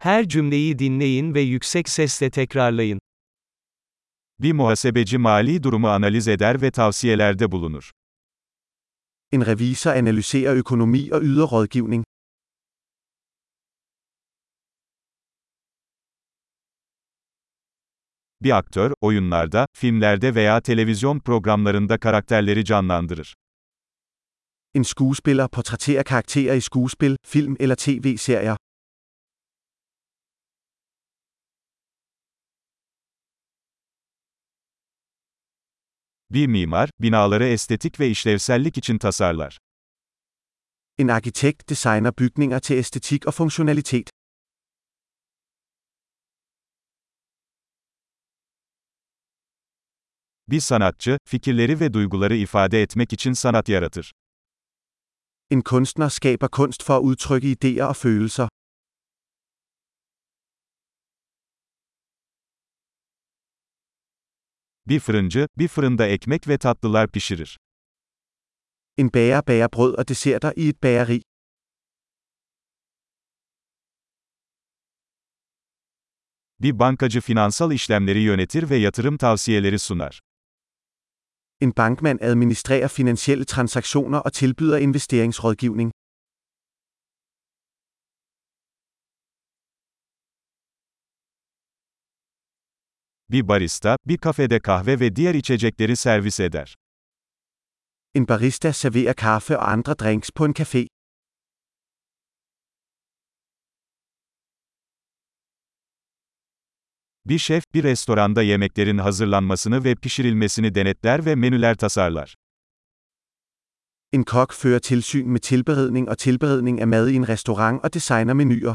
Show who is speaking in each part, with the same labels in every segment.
Speaker 1: Her cümleyi dinleyin ve yüksek sesle tekrarlayın.
Speaker 2: Bir muhasebeci mali durumu analiz eder ve tavsiyelerde bulunur.
Speaker 3: En revisor analyserer økonomi og yder rådgivning.
Speaker 2: Bir aktör, oyunlarda, filmlerde veya televizyon programlarında karakterleri canlandırır.
Speaker 3: En skuespiller portrætterer karakterer i skuespil, film eller tv-serier.
Speaker 2: Bir mimar, binaları estetik ve işlevsellik için tasarlar.
Speaker 3: En arkitekt designer bygninger til æstetik og funktionalitet.
Speaker 2: Bir sanatçı, fikirleri ve duyguları ifade etmek için sanat yaratır.
Speaker 3: En kunstner skaber kunst for at udtrykke idéer og følelser.
Speaker 2: Bir fırıncı, bir fırında ekmek ve tatlılar pişirir.
Speaker 3: En bager bager brød og desserter i et bageri.
Speaker 2: Bir bankacı finansal işlemleri yönetir ve yatırım tavsiyeleri sunar.
Speaker 3: En bankmand administrerer finansielle transaktioner og tilbyder investeringsrådgivning.
Speaker 2: Bir barista, bir kafede kahve ve diğer içecekleri servis eder.
Speaker 3: En barista serverer kaffe og andre drinks på en café.
Speaker 2: Bir şef, bir restoranda yemeklerin hazırlanmasını ve pişirilmesini denetler ve menüler tasarlar.
Speaker 3: En kok fører tilsyn med tilberedning og tilberedning af mad i en restaurant og designer menuer.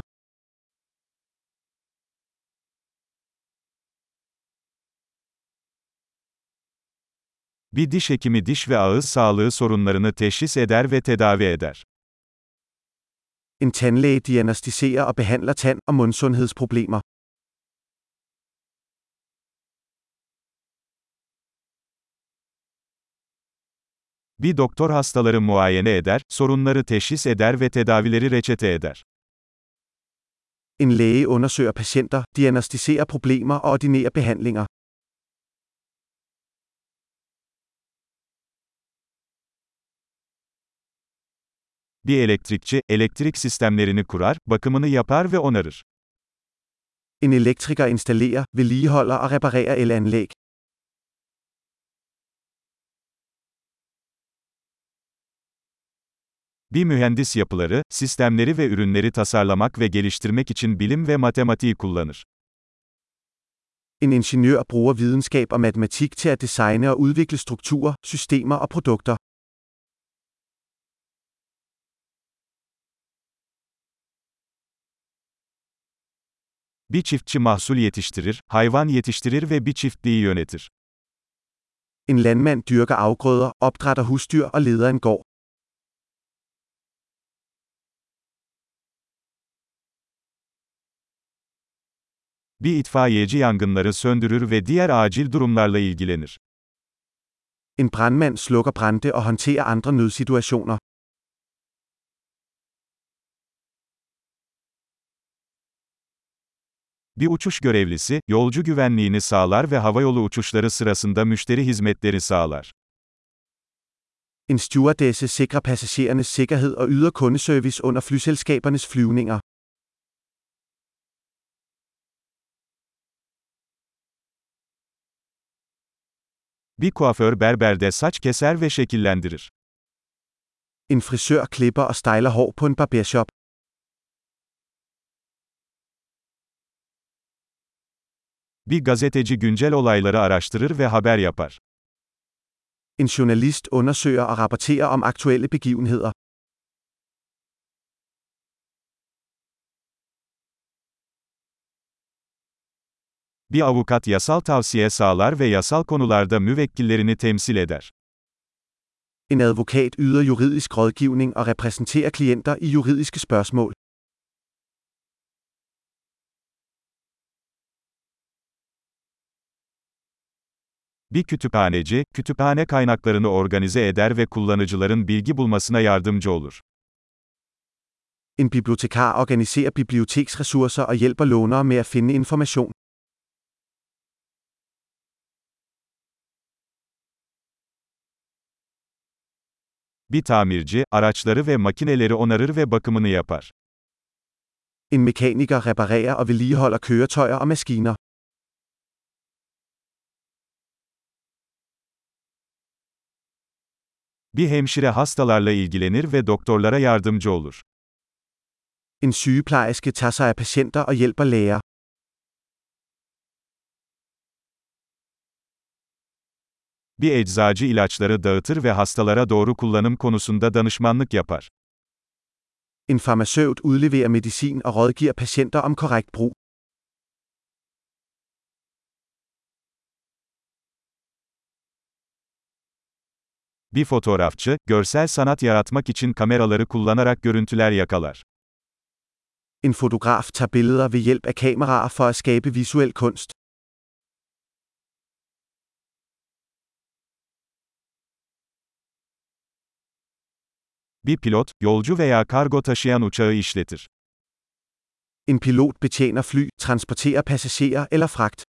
Speaker 2: Bir diş hekimi diş ve ağız sağlığı sorunlarını teşhis eder ve tedavi eder.
Speaker 3: En tandlæge diagnostiserer og behandler tand- og mundsundhedsproblemer.
Speaker 2: Bir doktor hastaları muayene eder, sorunları teşhis eder ve tedavileri reçete eder.
Speaker 3: En læge undersøger patienter, diagnostiserer problemer og ordinerer behandlinger.
Speaker 2: Bir elektrikçi, elektrik sistemlerini kurar, bakımını yapar ve onarır.
Speaker 3: En elektriker installerer, vedligeholder og reparerer elanlæg.
Speaker 2: Bir mühendis yapıları, sistemleri ve ürünleri tasarlamak ve geliştirmek için bilim ve matematiği kullanır.
Speaker 3: En ingeniør bruger videnskab og matematik til at designe og udvikle strukturer, systemer og produkter.
Speaker 2: Bir çiftçi mahsul yetiştirir, hayvan yetiştirir ve bir çiftliği yönetir.
Speaker 3: En landmand dyrker afgrøder, opdrætter husdyr og leder en gård.
Speaker 2: Bir itfaiyeci yangınları söndürür ve diğer acil durumlarla ilgilenir.
Speaker 3: En brandmand slukker brande og håndterer andre nødsituationer.
Speaker 2: Bir uçuş görevlisi, yolcu güvenliğini sağlar ve havayolu uçuşları sırasında müşteri hizmetleri sağlar.
Speaker 3: En stewardesse sikrer passagerernes sikkerhed og yder kundeservice under flyselskabernes flyvninger.
Speaker 2: Bir kuaför berberde saç keser ve şekillendirir.
Speaker 3: En frisør klipper og styler hår på en barbershop.
Speaker 2: Bir gazeteci güncel olayları araştırır ve haber yapar.
Speaker 3: En journalist undersøger og rapporterer om aktuelle begivenheder.
Speaker 2: Bir avukat yasal tavsiye sağlar ve yasal konularda müvekkillerini temsil eder.
Speaker 3: En advokat yder juridisk rådgivning og repræsenterer klienter i juridiske spørgsmål.
Speaker 2: Bir kütüphaneci, kütüphane kaynaklarını organize eder ve kullanıcıların bilgi bulmasına yardımcı olur.
Speaker 3: En bibliotekar organiserer biblioteksressourcer og hjælper lånere med at finde information.
Speaker 2: Bir tamirci, araçları ve makineleri onarır ve bakımını yapar.
Speaker 3: En mekaniker reparerer og vedligeholder køretøjer og maskiner.
Speaker 2: Bir hemşire hastalarla ilgilenir ve doktorlara yardımcı olur.
Speaker 3: En sygeplejerske tager sig af patienter og hjælper læger.
Speaker 2: Bir eczacı ilaçları dağıtır ve hastalara doğru kullanım konusunda danışmanlık yapar.
Speaker 3: En farmaceut udleverer medicin og rådgiver patienter om korrekt brug.
Speaker 2: Bir fotoğrafçı, görsel sanat yaratmak için kameraları kullanarak görüntüler yakalar.
Speaker 3: En fotograf tager billeder ved hjælp af kameraer for at skabe visuel kunst.
Speaker 2: Bir pilot, yolcu veya kargo taşıyan uçağı işletir.
Speaker 3: En pilot betjener fly, transporterer passagerer eller fragt.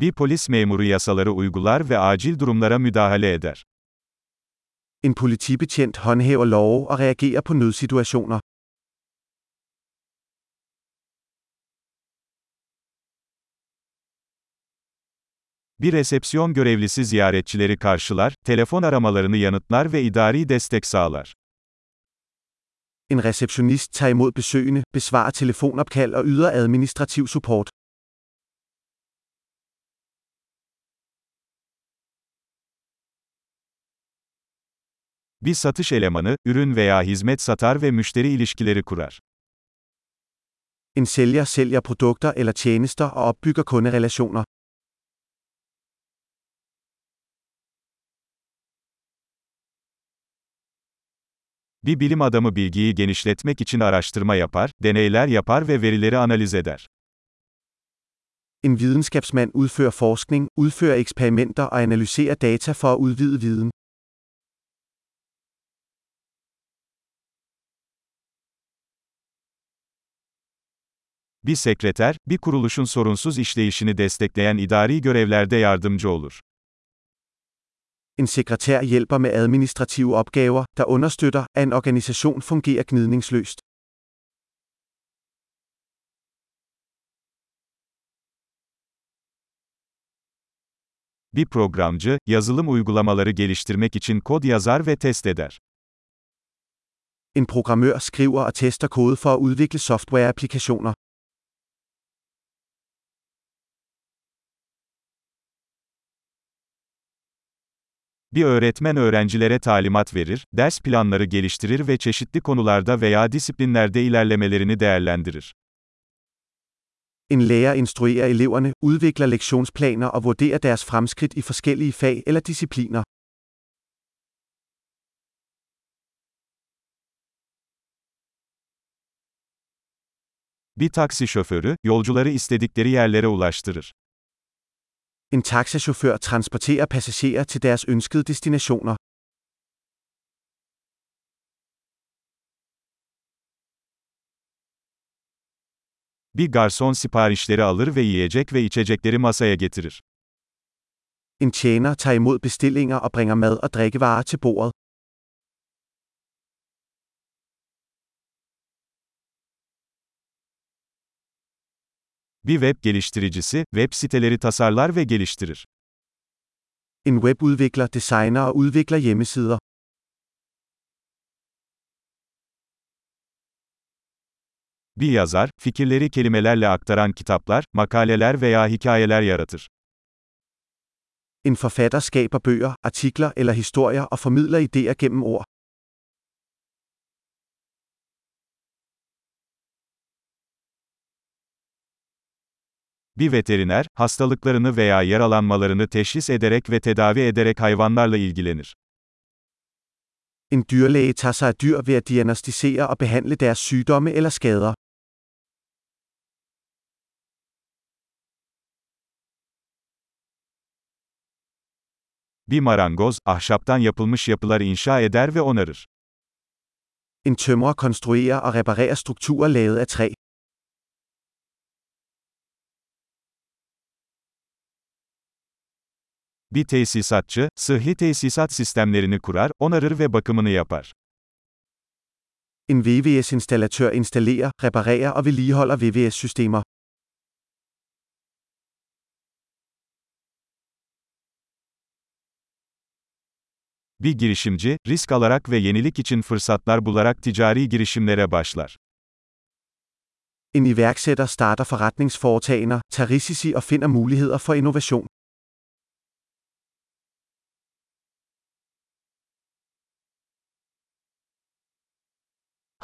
Speaker 2: Bir polis memuru yasaları uygular ve acil durumlara müdahale eder.
Speaker 3: En politibetjent håndhæver love og reagerer på nødsituationer.
Speaker 2: Bir resepsiyon görevlisi ziyaretçileri karşılar, telefon aramalarını yanıtlar ve idari destek sağlar.
Speaker 3: En receptionist tager imod besøgende, besvarer telefonopkald og yder administrativ support.
Speaker 2: Bir satış elemanı, ürün veya hizmet satar ve müşteri ilişkileri kurar.
Speaker 3: En sælger sælger produkter eller tjenester og opbygger kunderelationer.
Speaker 2: Bir bilim adamı bilgiyi genişletmek için araştırma yapar, deneyler yapar ve verileri analiz eder.
Speaker 3: En videnskabsmand udfører forskning, udfører eksperimenter og analyserer data for at udvide viden.
Speaker 2: Bir sekreter, bir kuruluşun sorunsuz işleyişini destekleyen idari görevlerde yardımcı olur.
Speaker 3: En sekretær hjælper med administrative opgaver, der understøtter, at en organisation fungerer gnidningsløst.
Speaker 2: Bir programcı, yazılım uygulamaları geliştirmek için kod yazar ve test eder.
Speaker 3: En programmør skriver og tester kode for at udvikle softwareapplikationer.
Speaker 2: Bir öğretmen öğrencilere talimat verir, ders planları geliştirir ve çeşitli konularda veya disiplinlerde ilerlemelerini değerlendirir.
Speaker 3: En lærer instruerer eleverne, udvikler lektionsplaner og vurderer deres fremskridt i forskellige fag eller discipliner.
Speaker 2: Bir taksi şoförü, yolcuları istedikleri yerlere ulaştırır.
Speaker 3: En taxachauffør transporterer passagerer til deres ønskede destinationer.
Speaker 2: Bir garson siparişleri alır ve yiyecek ve içecekleri masaya getirir.
Speaker 3: En tjener tager imod bestillinger og bringer mad og drikkevarer til bordet.
Speaker 2: Bir web geliştiricisi, web siteleri tasarlar ve geliştirir.
Speaker 3: En webudvikler designer og udvikler hjemmesider.
Speaker 2: Bir yazar, fikirleri kelimelerle aktaran kitaplar, makaleler veya hikayeler yaratır.
Speaker 3: En forfatter skaber bøger, artikler eller historier og formidler idéer gennem ord.
Speaker 2: Bir veteriner, hastalıklarını veya yaralanmalarını teşhis ederek ve tedavi ederek hayvanlarla ilgilenir.
Speaker 3: En dyrlæge tager sig af dyr ved at diagnostisere og behandle deres sygdomme eller skader.
Speaker 2: Bir marangoz, ahşaptan yapılmış yapılar inşa eder ve onarır.
Speaker 3: En tømrer konstruerer og reparerer strukturer lavet af træ.
Speaker 2: Bir tesisatçı, sıhhi tesisat sistemlerini kurar, onarır ve bakımını yapar.
Speaker 3: En VVS-installatør installerer, reparerer og vedligeholder VVS-systemer.
Speaker 2: Bir girişimci, risk alarak ve yenilik için fırsatlar bularak ticari girişimlere başlar.
Speaker 3: En iværksætter starter forretningsforetagender, tager risici og finder muligheder for innovation.